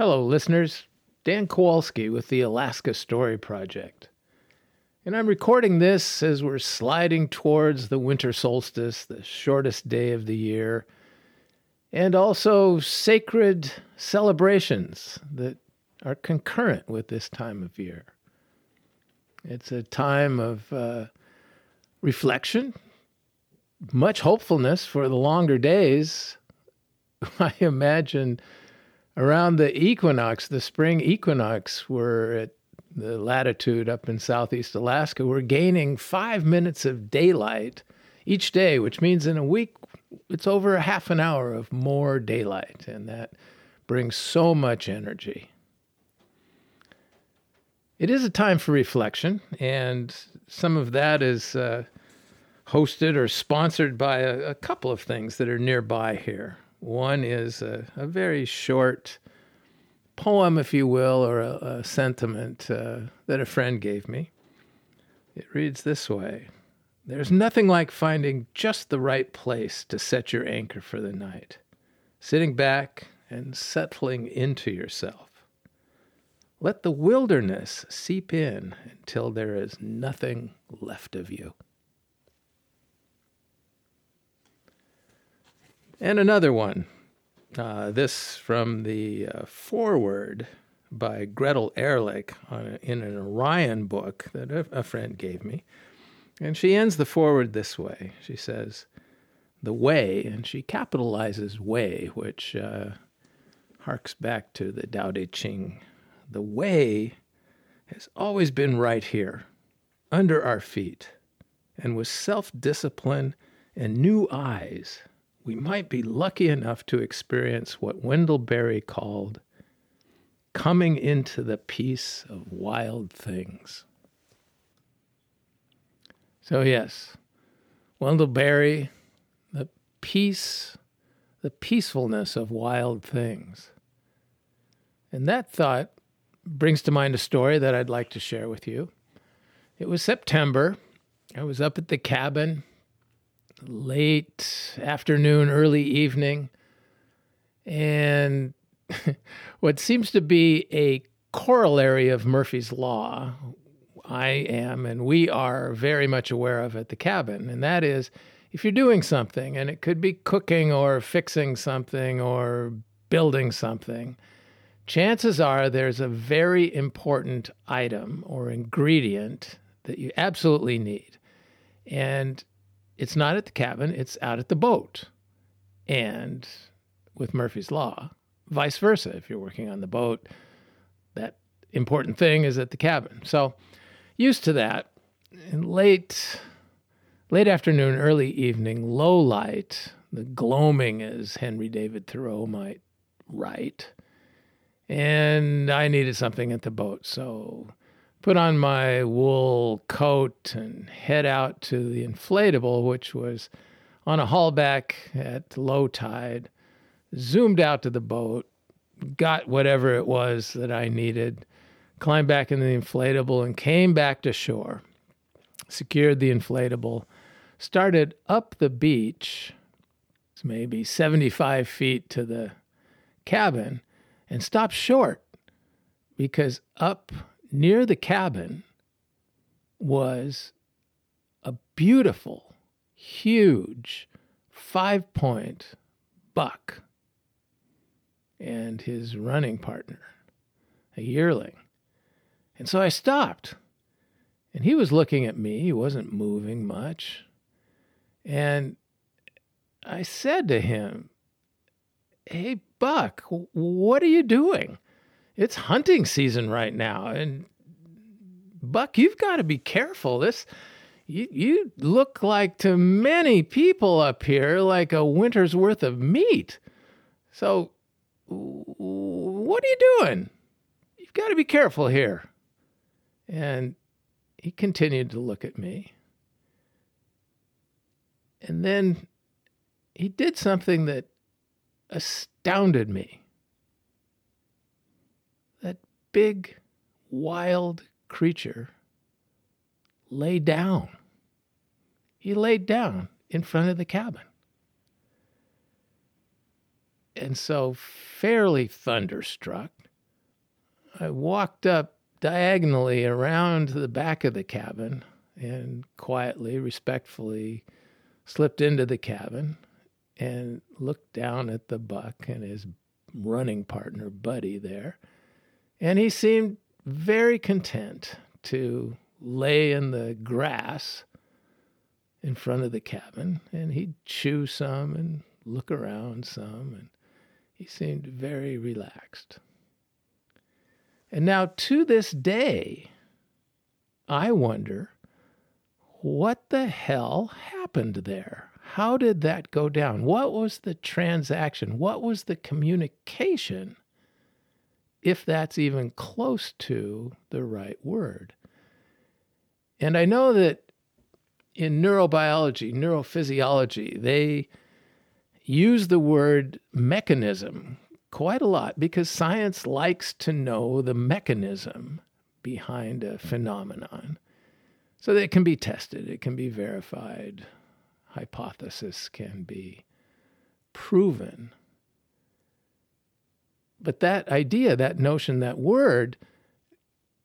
Hello, listeners. Dan Kowalski with the Alaska Story Project. And I'm recording this as we're sliding towards the winter solstice, the shortest day of the year, and also sacred celebrations that are concurrent with this time of year. It's a time of uh, reflection, much hopefulness for the longer days. I imagine around the equinox, the spring equinox, we're at the latitude up in southeast Alaska, we're gaining five minutes of daylight each day, which means in a week it's over a half an hour of more daylight, and that brings so much energy. It is a time for reflection, and some of that is uh, hosted or sponsored by a, a, couple of things that are nearby here. One is a, a very short poem, if you will, or a, a sentiment uh, that a friend gave me. It reads this way There's nothing like finding just the right place to set your anchor for the night, sitting back and settling into yourself. Let the wilderness seep in until there is nothing left of you. And another one. Uh, this from the uh, foreword by Gretel Ehrlich on, in an Orion book that a, a friend gave me. And she ends the foreword this way. She says, The way, and she capitalizes way, which uh, harks back to the Tao Te Ching. The way has always been right here, under our feet, and with self discipline and new eyes we might be lucky enough to experience what Wendell Berry called coming into the peace of wild things. So, yes, Wendell Berry, the peace, the peacefulness of wild things. And that thought brings to mind a story that I'd like to share with you. It was September. I was up at the cabin late afternoon, early evening. And what seems to be a corollary of Murphy's Law, I am and we are very much aware of at the cabin. And that is if you're doing something, and it could be cooking or fixing something or building something, chances are there's a very important item or ingredient that you absolutely need. And it's not at the cabin, it's out at the boat. And with Murphy's Law, vice versa. If you're working on the boat, that important thing is at the cabin. So, used to that. In late, late afternoon, early evening, low light, the gloaming, as Henry David Thoreau might write. And I needed something at the boat. So put on my wool coat and head out to the inflatable, which was on a haulback at low tide, zoomed out to the boat, got whatever it was that I needed, climbed back in the inflatable, and came back to shore. Secured the inflatable, started up the beach, maybe 75 feet to the cabin, and stopped short because up near the cabin was a beautiful, huge five point buck and his running partner, a yearling. And so I stopped. And he was looking at me. He wasn't moving much. And I said to him, Hey, Buck, what are you doing? it's hunting season right now, and Buck, you've got to be careful. This you you look like to many people up here like a winter's worth of meat. So what are you doing? You've got to be careful here. And he continued to look at me. And then he did something that astounded me That big, wild creature lay down. He laid down in front of the cabin. And so, fairly thunderstruck, I walked up diagonally around the back of the cabin and quietly, respectfully slipped into the cabin and looked down at the buck and his running partner, Buddy, there. And he seemed very content to lay in the grass in front of the cabin and he'd chew some and look around some and he seemed very relaxed. And now to this day, I wonder what the hell happened there? How did that go down? What was the transaction? What was the communication? If that's even close to the right word. And I know that in neurobiology, neurophysiology, they use the word mechanism quite a lot because science likes to know the mechanism behind a phenomenon so that it can be tested, it can be verified, hypothesis can be proven. But that idea, that notion, that word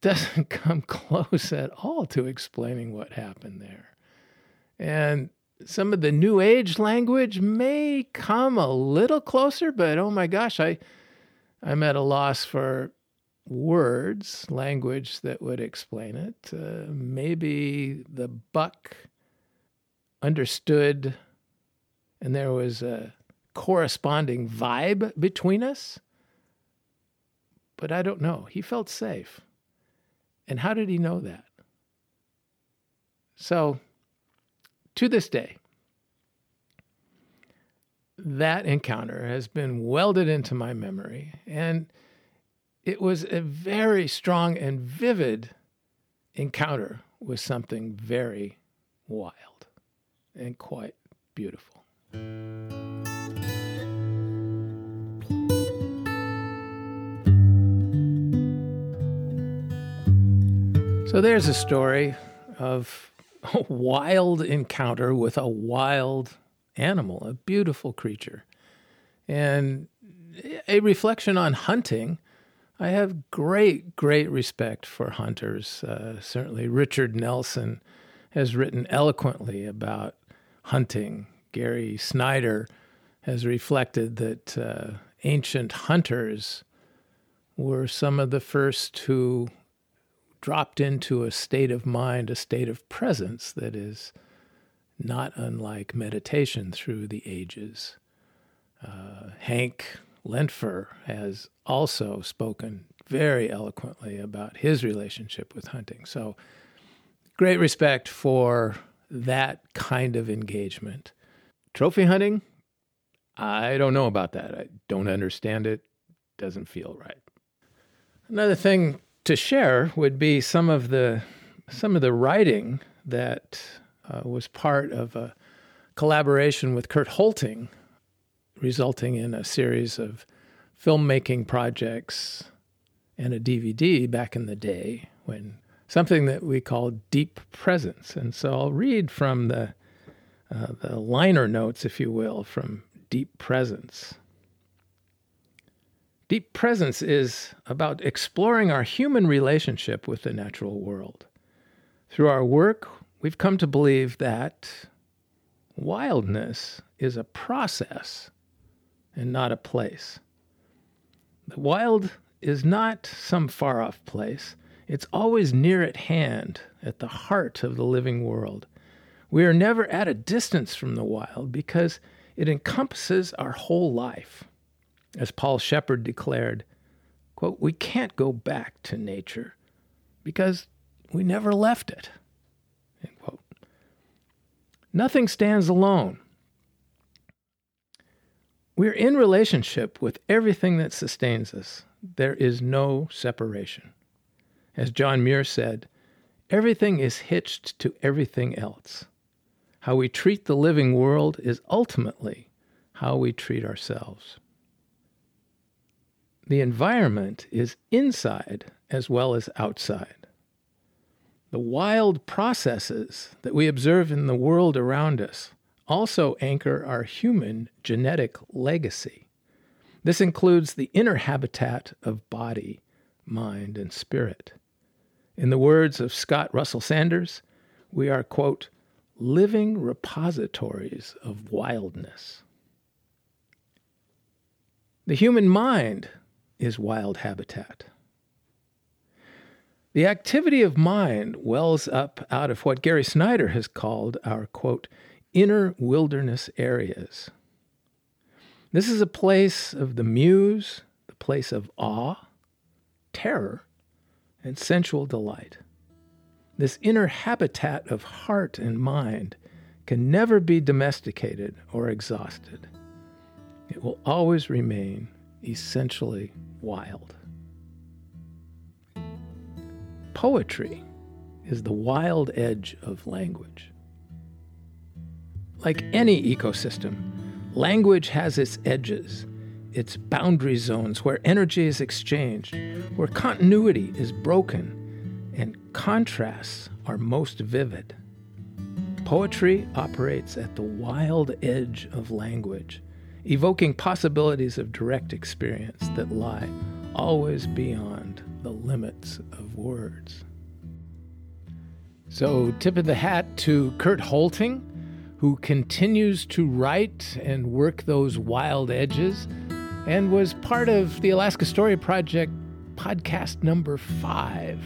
doesn't come close at all to explaining what happened there. And some of the new age language may come a little closer, but oh my gosh, I I'm at a loss for words, language that would explain it. Uh, maybe the buck understood and there was a corresponding vibe between us. But I don't know. He felt safe. And how did he know that? So to this day, that encounter has been welded into my memory. And it was a very strong and vivid encounter with something very wild and quite beautiful. So there's a story of a wild encounter with a wild animal, a beautiful creature. And a reflection on hunting. I have great, great respect for hunters. Uh, certainly, Richard Nelson has written eloquently about hunting. Gary Snyder has reflected that uh, ancient hunters were some of the first who dropped into a state of mind, a state of presence that is not unlike meditation through the ages. Uh, Hank Lentfer has also spoken very eloquently about his relationship with hunting. So, great respect for that kind of engagement. Trophy hunting, I don't know about that. I don't understand it. Doesn't feel right. Another thing to share would be some of the some of the writing that uh, was part of a collaboration with Kurt Hoelting, resulting in a series of filmmaking projects and a DVD back in the day when something that we call deep presence. And so I'll read from the uh, the liner notes, if you will, from Deep Presence. Deep presence is about exploring our human relationship with the natural world. Through our work, we've come to believe that wildness is a process and not a place. The wild is not some far off place, it's always near at hand, at the heart of the living world. We are never at a distance from the wild because it encompasses our whole life. As Paul Shepard declared, quote, we can't go back to nature because we never left it. End quote. Nothing stands alone. We're in relationship with everything that sustains us. There is no separation. As John Muir said, everything is hitched to everything else. How we treat the living world is ultimately how we treat ourselves the environment is inside as well as outside. The wild processes that we observe in the world around us also anchor our human genetic legacy. This includes the inner habitat of body, mind, and spirit. In the words of Scott Russell Sanders, we are, quote, living repositories of wildness. The human mind is wild habitat. The activity of mind wells up out of what Gary Snyder has called our, quote, inner wilderness areas. This is a place of the muse, the place of awe, terror, and sensual delight. This inner habitat of heart and mind can never be domesticated or exhausted. It will always remain essentially wild. Poetry is the wild edge of language. Like any ecosystem, language has its edges, its boundary zones where energy is exchanged, where continuity is broken, and contrasts are most vivid. Poetry operates at the wild edge of language, evoking possibilities of direct experience that lie always beyond the limits of words. So, tip of the hat to Kurt Hoelting, who continues to write and work those wild edges and was part of the Alaska Story Project podcast number five.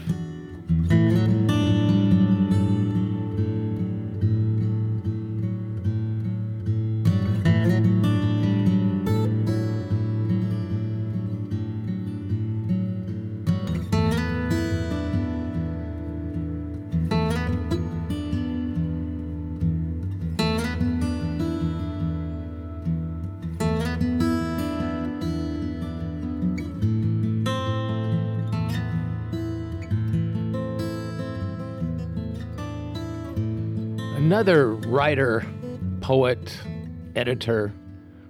Another writer, poet, editor,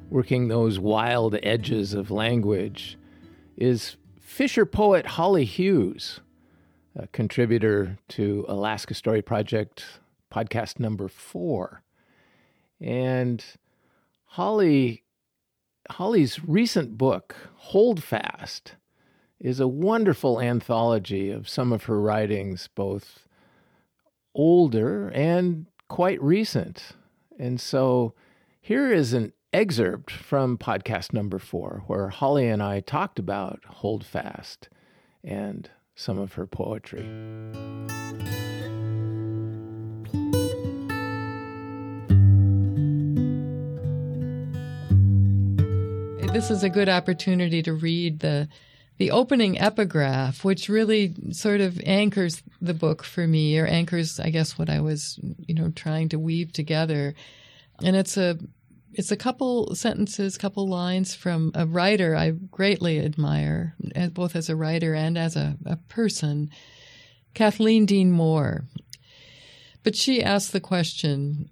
working those wild edges of language is Fisher poet Holly Hughes, a contributor to Alaska Story Project podcast number four. And Holly Holly's recent book, Hold Fast, is a wonderful anthology of some of her writings, both older and quite recent. And so here is an excerpt from podcast number four, where Holly and I talked about Hold Fast and some of her poetry. This is a good opportunity to read the the opening epigraph, which really sort of anchors the book for me, or anchors, I guess, what I was, you know, trying to weave together. And it's a it's a couple sentences, couple lines from a writer I greatly admire, eh, both as a writer and as a, a person, Kathleen Dean Moore. But she asked the question,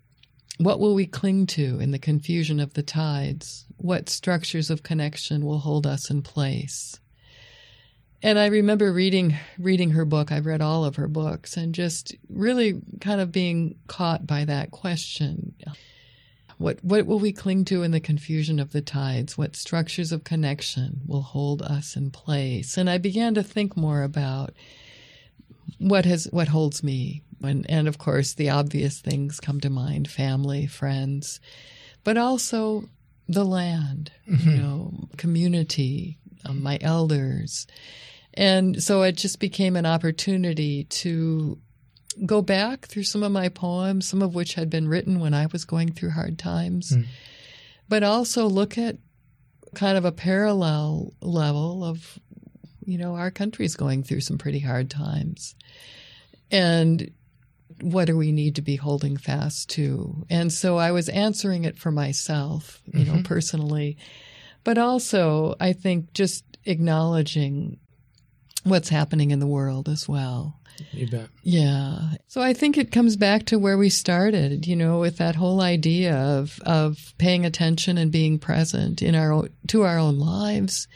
what will we cling to in the confusion of the tides? What structures of connection will hold us in place? And I remember reading reading her book. I've read all of her books and just really kind of being caught by that question. What what will we cling to in the confusion of the tides? What structures of connection will hold us in place? And I began to think more about what has what holds me. And and of course the obvious things come to mind, family, friends, but also the land, mm-hmm. you know, community, um, my elders and so it just became an opportunity to go back through some of my poems, some of which had been written when I was going through hard times, mm. but also look at kind of a parallel level of, you know, our country's going through some pretty hard times. And what do we need to be holding fast to? And so I was answering it for myself, you mm-hmm. know, personally, but also I think just acknowledging what's happening in the world as well. You bet. Yeah. So I think it comes back to where we started, you know, with that whole idea of of paying attention and being present in our own, to our own lives,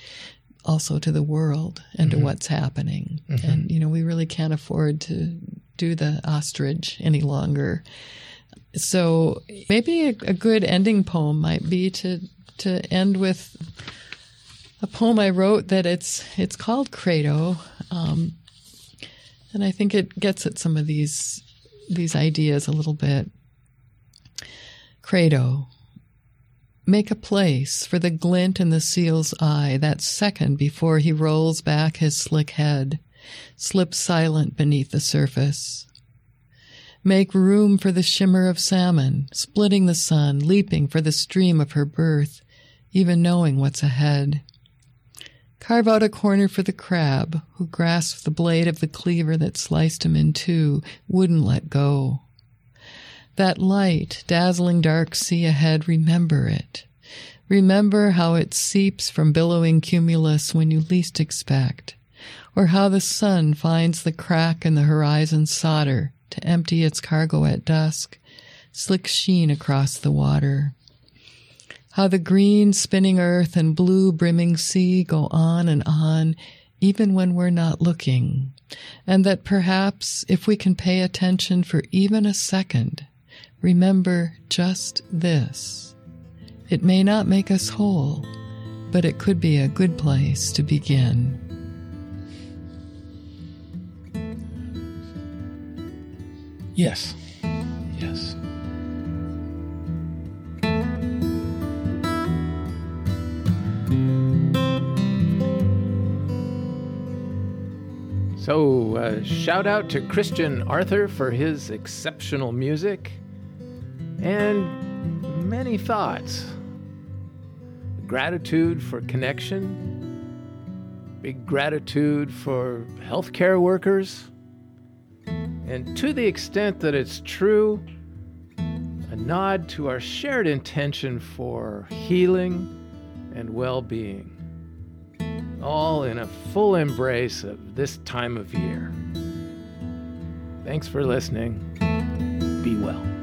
also to the world and mm-hmm. to what's happening. Mm-hmm. And you know, we really can't afford to do the ostrich any longer. So maybe a, a good ending poem might be to to end with a poem I wrote that it's it's called Credo. Um, and I think it gets at some of these these ideas a little bit. Credo. Make a place for the glint in the seal's eye that second before he rolls back his slick head, slips silent beneath the surface. Make room for the shimmer of salmon, splitting the sun, leaping for the stream of her birth, even knowing what's ahead. Carve out a corner for the crab, who grasped the blade of the cleaver that sliced him in two, wouldn't let go. That light, dazzling dark sea ahead, remember it. Remember how it seeps from billowing cumulus when you least expect, or how the sun finds the crack in the horizon solder to empty its cargo at dusk, slick sheen across the water how the green spinning earth and blue brimming sea go on and on, even when we're not looking. And that perhaps if we can pay attention for even a second, remember just this. It may not make us whole, but it could be a good place to begin. Yes. Yes. So, uh, shout out to Christian Arthur for his exceptional music and many thoughts. Gratitude for connection, big gratitude for healthcare workers, and to the extent that it's true, a nod to our shared intention for healing and well being all in a full embrace of this time of year. Thanks for listening. Be well.